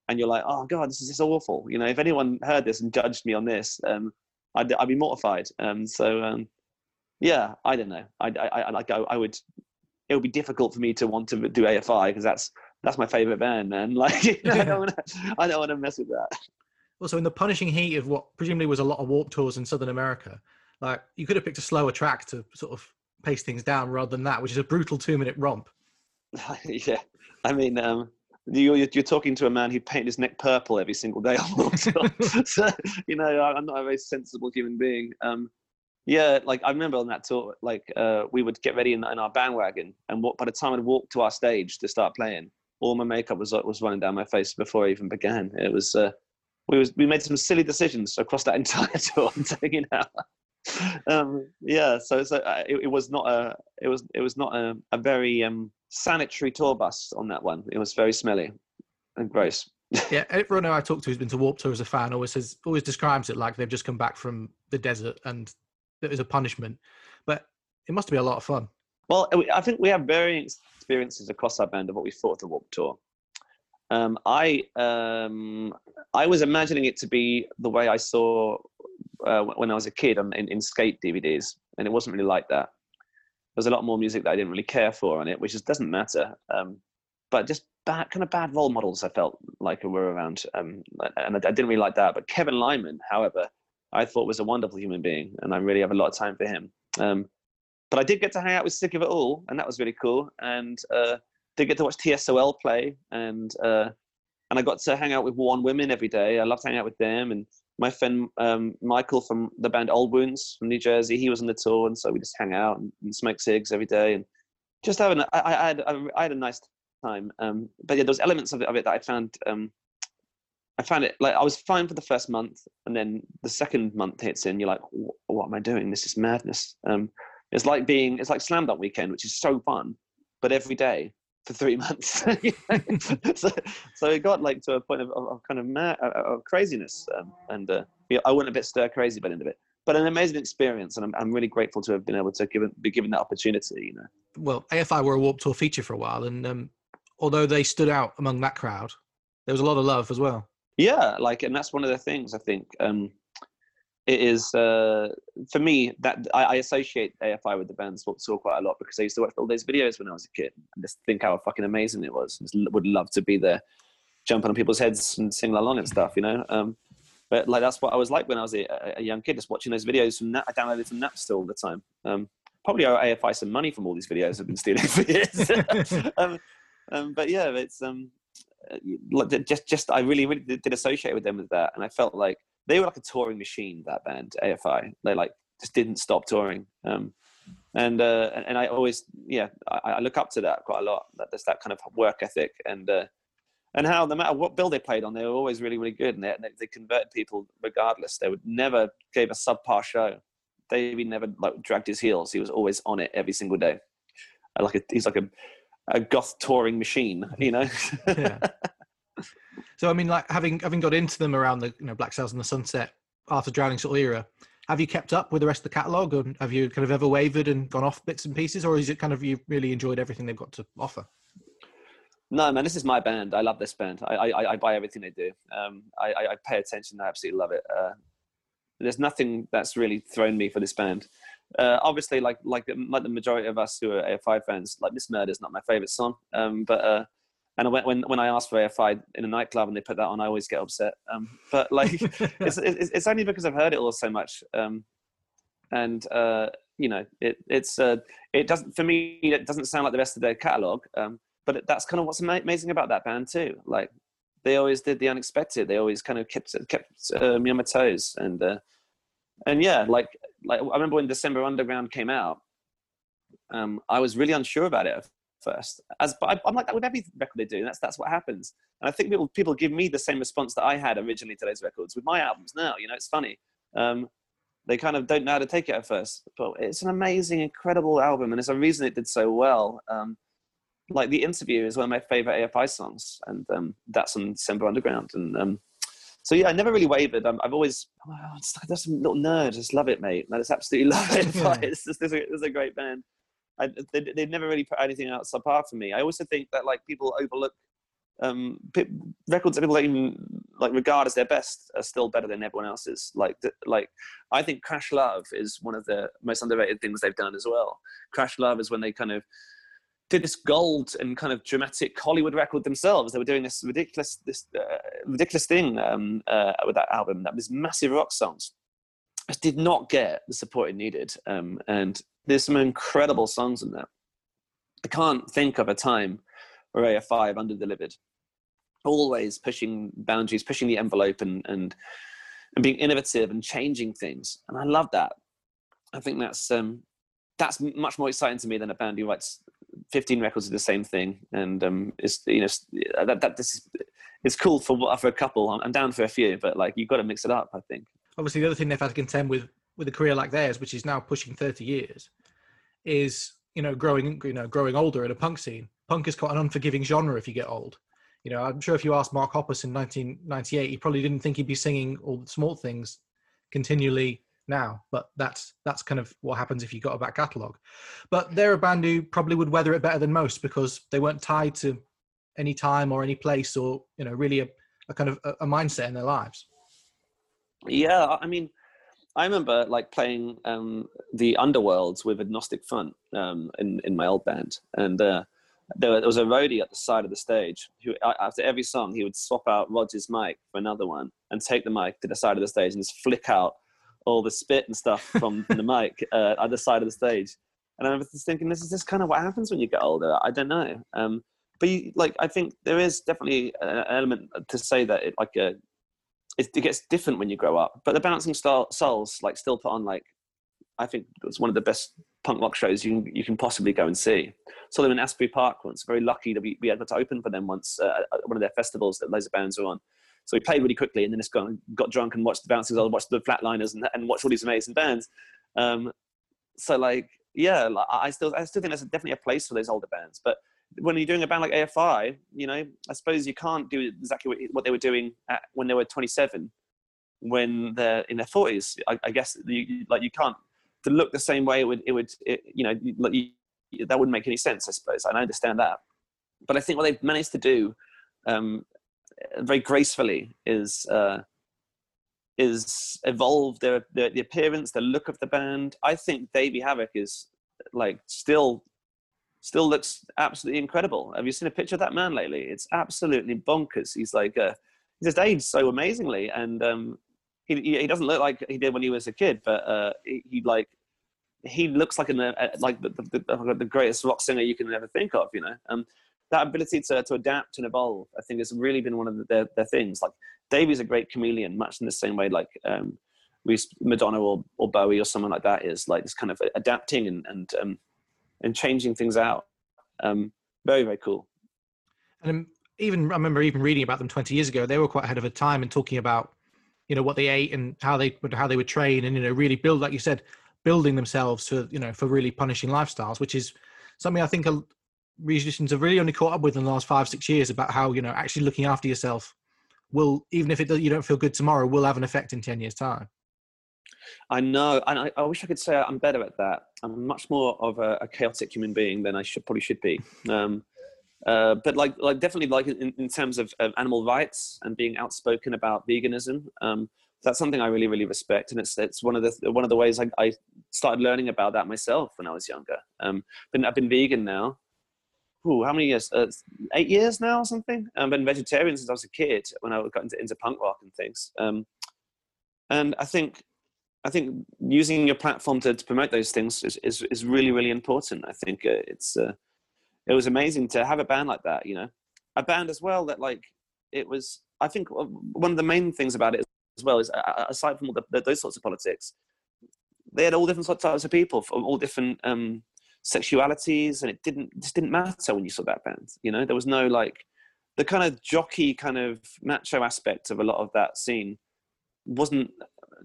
and you're like, oh god, this is just awful. You know, if anyone heard this and judged me on this, um, I'd, I'd be mortified. Um, so um, yeah, I don't know. I, I, I like I, I would. It would be difficult for me to want to do AFI because that's that's my favorite band, man. Like I don't want to mess with that also in the punishing heat of what presumably was a lot of Warped Tours in Southern America, like you could have picked a slower track to sort of pace things down rather than that, which is a brutal two minute romp. yeah, I mean, um, you, you're talking to a man who painted his neck purple every single day on Warped Tour. so, you know, I'm not a very sensible human being. Um, yeah, like I remember on that tour, like uh, we would get ready in, in our bandwagon, and what, by the time I'd walk to our stage to start playing, all my makeup was was running down my face before I even began. It was uh, we was we made some silly decisions across that entire tour. you know, um, yeah. So, so uh, it, it, was not a it was it was not a, a very um, sanitary tour bus on that one. It was very smelly and gross. yeah, everyone I talked to who's been to Warped Tour as a fan always says always describes it like they've just come back from the desert and it was a punishment. But it must be a lot of fun. Well, I think we have varying experiences across our band of what we thought of the Warped Tour. Um, I um, I was imagining it to be the way I saw uh, when I was a kid on, in, in skate DVDs, and it wasn't really like that. There's a lot more music that I didn't really care for on it, which just doesn't matter. Um, but just bad, kind of bad role models I felt like were around, um, and I, I, didn't really like that. But Kevin Lyman, however, I thought was a wonderful human being, and I really have a lot of time for him. Um, but I did get to hang out with Sick of It All, and that was really cool. And uh, did get to watch TSOL play, and uh, and I got to hang out with One Women every day. I loved hanging out with them, and my friend um, Michael from the band Old Wounds from New Jersey, he was on the tour, and so we just hang out and, and smoke cigs every day, and just having. I, I, had I had a nice time, um, but yeah, those elements of it, of it that I found. Um, I found it like I was fine for the first month, and then the second month hits in. You're like, "What am I doing? This is madness." Um, it's like being, it's like Slam Dunk Weekend, which is so fun, but every day for three months. so, so it got like to a point of, of, of kind of mad, of craziness, um, and uh, yeah, I went a bit stir crazy by the end of it. But an amazing experience, and I'm, I'm really grateful to have been able to give be given that opportunity. You know. Well, AFI were a Warped Tour feature for a while, and um, although they stood out among that crowd, there was a lot of love as well. Yeah, like, and that's one of the things I think. Um, it is uh, for me that I, I, associate AFI with the band Warped Tour quite a lot because I used to watch all those videos when I was a kid and just think how fucking amazing it was. Just would love to be there, jumping on people's heads and singing along and stuff, you know. Um, but like that's what I was like when I was a, a young kid, just watching those videos from. That I downloaded from Napster all the time. Um, probably owe AFI some money from all these videos I've been stealing for years. um, um, but yeah, it's um, just just I really really did associate with them with that, and I felt like they were like a touring machine. That band AFI, they like just didn't stop touring. Um, and uh, and I always yeah I, I, look up to that quite a lot. That there's that kind of work ethic and uh, and how no matter what bill they played on, they were always really really good and they, they converted people regardless. They would never gave a subpar show. Davey never like dragged his heels. He was always on it every single day. Like a, he's like a a goth touring machine, you know. yeah. So I mean, like having having got into them around the you know Black Sails in the Sunset after Drowning sort of era, have you kept up with the rest of the catalogue, or have you kind of ever wavered and gone off bits and pieces, or is it kind of you really enjoyed everything they've got to offer? No, man, this is my band. I love this band. I I, I buy everything they do. Um, I, I pay attention. I absolutely love it. Uh, there's nothing that's really thrown me for this band. Uh, obviously, like like like the majority of us who are AFI fans, like Miss Murder is not my favorite song. Um, but uh, and when, when when I ask for AFI in a nightclub and they put that on, I always get upset. Um, but like, it's, it's, it's only because I've heard it all so much. Um, and uh, you know, it it's uh, it doesn't for me. It doesn't sound like the rest of their catalog. Um, but that's kind of what's amazing about that band too. Like, they always did the unexpected. They always kind of kept kept uh, me on my toes. And uh, and yeah, like like I remember when December Underground came out. Um, I was really unsure about it first. As but I, am like that with every record they do. That's that's what happens. And I think people people give me the same response that I had originally to those records with my albums. Now, you know, it's funny. Um, they kind of don't know how to take it at first, but it's an amazing, incredible album, and it's a reason it did so well. Um, like the interview is one of my favorite AFI songs, and um, that's on December Underground. And um, so yeah, I never really wavered. i have always, oh, that's a little nerd. I just love it, mate. I just absolutely love it. it's just it's a, it's a great band. I, they, they never really put anything else apart from me. I also think that like people overlook um, records that people don't even like regard as their best are still better than everyone else's. Like, like I think Crash Love is one of the most underrated things they've done as well. Crash Love is when they kind of did this gold and kind of dramatic Hollywood record themselves. They were doing this ridiculous, this uh, ridiculous thing um, uh, with that album. That was massive rock songs. Did not get the support it needed, um, and there's some incredible songs in there. I can't think of a time where AFI have underdelivered. Always pushing boundaries, pushing the envelope, and and and being innovative and changing things. And I love that. I think that's um, that's much more exciting to me than a band who writes 15 records of the same thing. And um, it's you know that that this is it's cool for for a couple. I'm down for a few, but like you've got to mix it up. I think. Obviously, the other thing they've had to contend with with a career like theirs, which is now pushing 30 years, is you know growing you know growing older in a punk scene. Punk is quite an unforgiving genre if you get old. You know, I'm sure if you asked Mark Hoppus in 1998, he probably didn't think he'd be singing all the small things continually now, but that's that's kind of what happens if you got a back catalogue. But they're a band who probably would weather it better than most because they weren't tied to any time or any place or you know really a, a kind of a, a mindset in their lives. Yeah, I mean, I remember like playing um, the Underworlds with Agnostic Front um, in in my old band, and uh, there, was a roadie at the side of the stage who, after every song, he would swap out Roger's mic for another one and take the mic to the side of the stage and just flick out all the spit and stuff from the mic uh, at the side of the stage. And I was just thinking, this is just kind of what happens when you get older. I don't know. Um, but you, like, I think there is definitely an element to say that it like a it, it gets different when you grow up. But the Bouncing Star, Souls like still put on like I think it's one of the best punk rock shows you can, you can possibly go and see. Saw them in Asbury Park once. Very lucky to be, be able to open for them once uh, at one of their festivals that of bands were on. So we played really quickly and then just got, got drunk and watched the Bouncing Souls, watched the Flatliners and, and watched all these amazing bands. Um, so like, yeah, like, I still I still think there's definitely a place for those older bands. But when you're doing a band like AFI, you know, I suppose you can't do exactly what they were doing at, when they were 27, when they're in their 40s. I, I guess you, like you can't to look the same way. It would, it would, it, you know, like you, that wouldn't make any sense. I suppose, I understand that. But I think what they've managed to do um, very gracefully is uh, is evolve their, their, the appearance, the look of the band. I think Davey Havok is like still still looks absolutely incredible. Have you seen a picture of that man lately? It's absolutely bonkers. He's like, uh, he's just aged so amazingly, and um, he he doesn't look like he did when he was a kid, but uh, he, he like he looks like an uh, like the, the, the, greatest rock singer you can ever think of. You know, um, that ability to to adapt and evolve, I think, has really been one of their their things. Like Davey's a great chameleon, much in the same way like um, we Madonna or, or Bowie or someone like that is like this kind of adapting and and um, and changing things out. Um, very very cool. And even I remember even reading about them 20 years ago. They were quite ahead of a time and talking about you know what they ate and how they would how they would train and you know really build like you said building themselves to you know for really punishing lifestyles which is something i think musicians have really only caught up with in the last five six years about how you know actually looking after yourself will even if it you don't feel good tomorrow will have an effect in 10 years time i know and I, I wish i could say i'm better at that. I'm much more of a, a chaotic human being than i should probably should be. Um, uh, but like like definitely like in, in terms of, of, animal rights and being outspoken about veganism um, that's something I really really respect. And it's it's one of the one of the ways I, I started learning about that myself when I was younger. Um, but I've been vegan now ooh, how many years? Uh, eight years now or something? I've been vegetarian since I was a kid when I got into, into punk rock and things. Um, and I think I think using your platform to, to promote those things is, is, is really really important I think uh, it's uh, it was amazing to have a band like that. You know, a band as well that like it was. I think one of the main things about it as well is aside from all the, the, those sorts of politics, they had all different types of people from all different um, sexualities, and it didn't just didn't matter when you saw that band. You know, there was no like the kind of jockey kind of macho aspect of a lot of that scene wasn't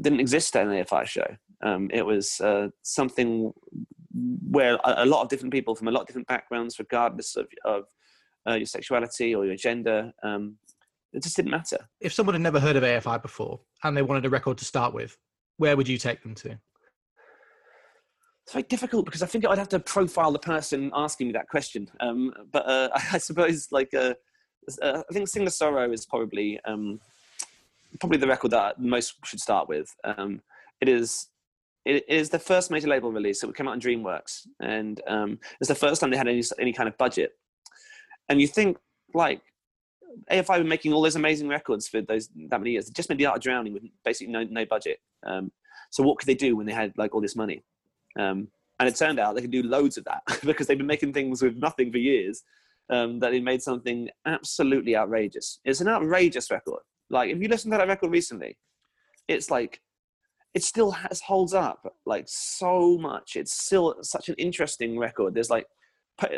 didn't exist at an AFI show. Um, it was uh, something where a, a, lot of different people from a lot of different backgrounds, regardless of, of uh, your sexuality or your gender, um, it just didn't matter. If someone had never heard of AFI before and they wanted a record to start with, where would you take them to? It's very difficult because I think I'd have to profile the person asking me that question. Um, but uh, I suppose, like, uh, uh, I think "Sing the Sorrow" is probably um, probably the record that most should start with. Um, it is it is the first major label release. It came out on DreamWorks, and um, it's the first time they had any any kind of budget. And you think like AFI were making all those amazing records for those that many years. They just made the art of drowning with basically no no budget. Um, so what could they do when they had like all this money? Um, and it turned out they could do loads of that because they've been making things with nothing for years. Um, that they made something absolutely outrageous. It's an outrageous record. Like if you listen to that record recently, it's like it still has holds up like so much. It's still such an interesting record. There's like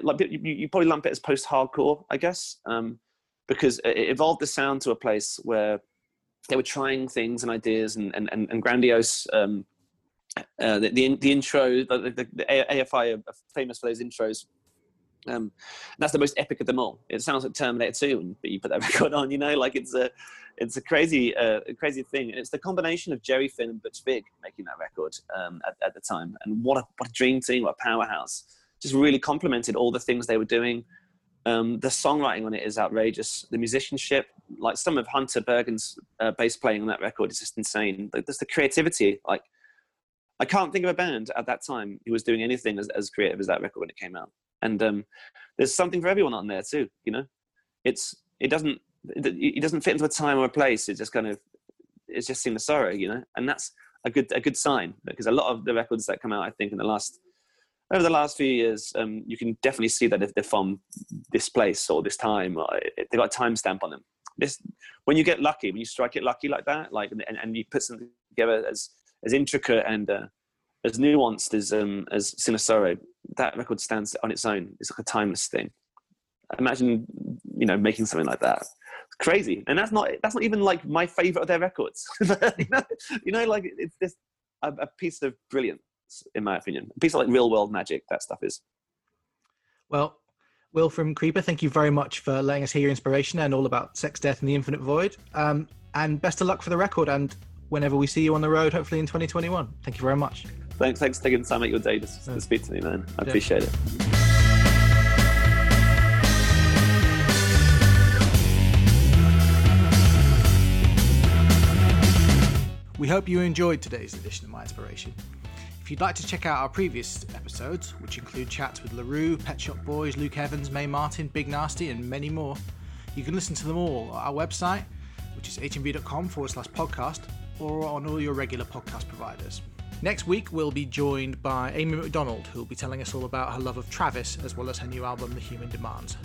like you, you probably lump it as post-hardcore, I guess, um, because it evolved the sound to a place where they were trying things and ideas and and, and, and grandiose. Um, uh, the, the, the intro, the, the, the AFI are famous for those intros um, that's the most epic of them all. It sounds like Terminator 2, but you put that record on, you know, like it's a, it's a crazy, uh, crazy thing. And it's the combination of Jerry Finn and Butch Vig making that record um, at, at, the time. And what a, what a dream team, what a powerhouse. Just really complemented all the things they were doing. Um, the songwriting on it is outrageous. The musicianship, like some of Hunter Burgan's uh, bass playing on that record, is just insane. Like, there's the creativity. Like, I can't think of a band at that time who was doing anything as, as creative as that record when it came out and um, there's something for everyone on there too. You know, it's it doesn't it doesn't fit into a time or a place. It's just kind of it's just sing the sorrow, you know, and that's a good a good sign because a lot of the records that come out, I think, in the last over the last few years, um, you can definitely see that if they're from this place or this time, or they've got a timestamp on them. This when you get lucky, when you strike it lucky like that, like and, and you put something together as as intricate and uh, as nuanced as um, as Sorrow, that record stands on its own. It's like a timeless thing. Imagine, you know, making something like that. It's crazy, and that's not that's not even like my favorite of their records. you, know, you know, like it's just a, a piece of brilliance, in my opinion. A piece of like real world magic. That stuff is. Well, Will from Creeper, thank you very much for letting us hear your inspiration and all about Sex, Death, and the Infinite Void. Um, and best of luck for the record. And whenever we see you on the road, hopefully in 2021. Thank you very much. Thanks, thanks for taking time out your day to, to speak to me, man. I yeah. appreciate it. We hope you enjoyed today's edition of My Inspiration. If you'd like to check out our previous episodes, which include chats with La Roux, Pet Shop Boys, Luke Evans, Mae Martin, Big Nasty, and many more, you can listen to them all at our website, which is hmv.com forward slash podcast, or on all your regular podcast providers. Next week, we'll be joined by Amy Macdonald, who will be telling us all about her love of Travis as well as her new album, The Human Demands.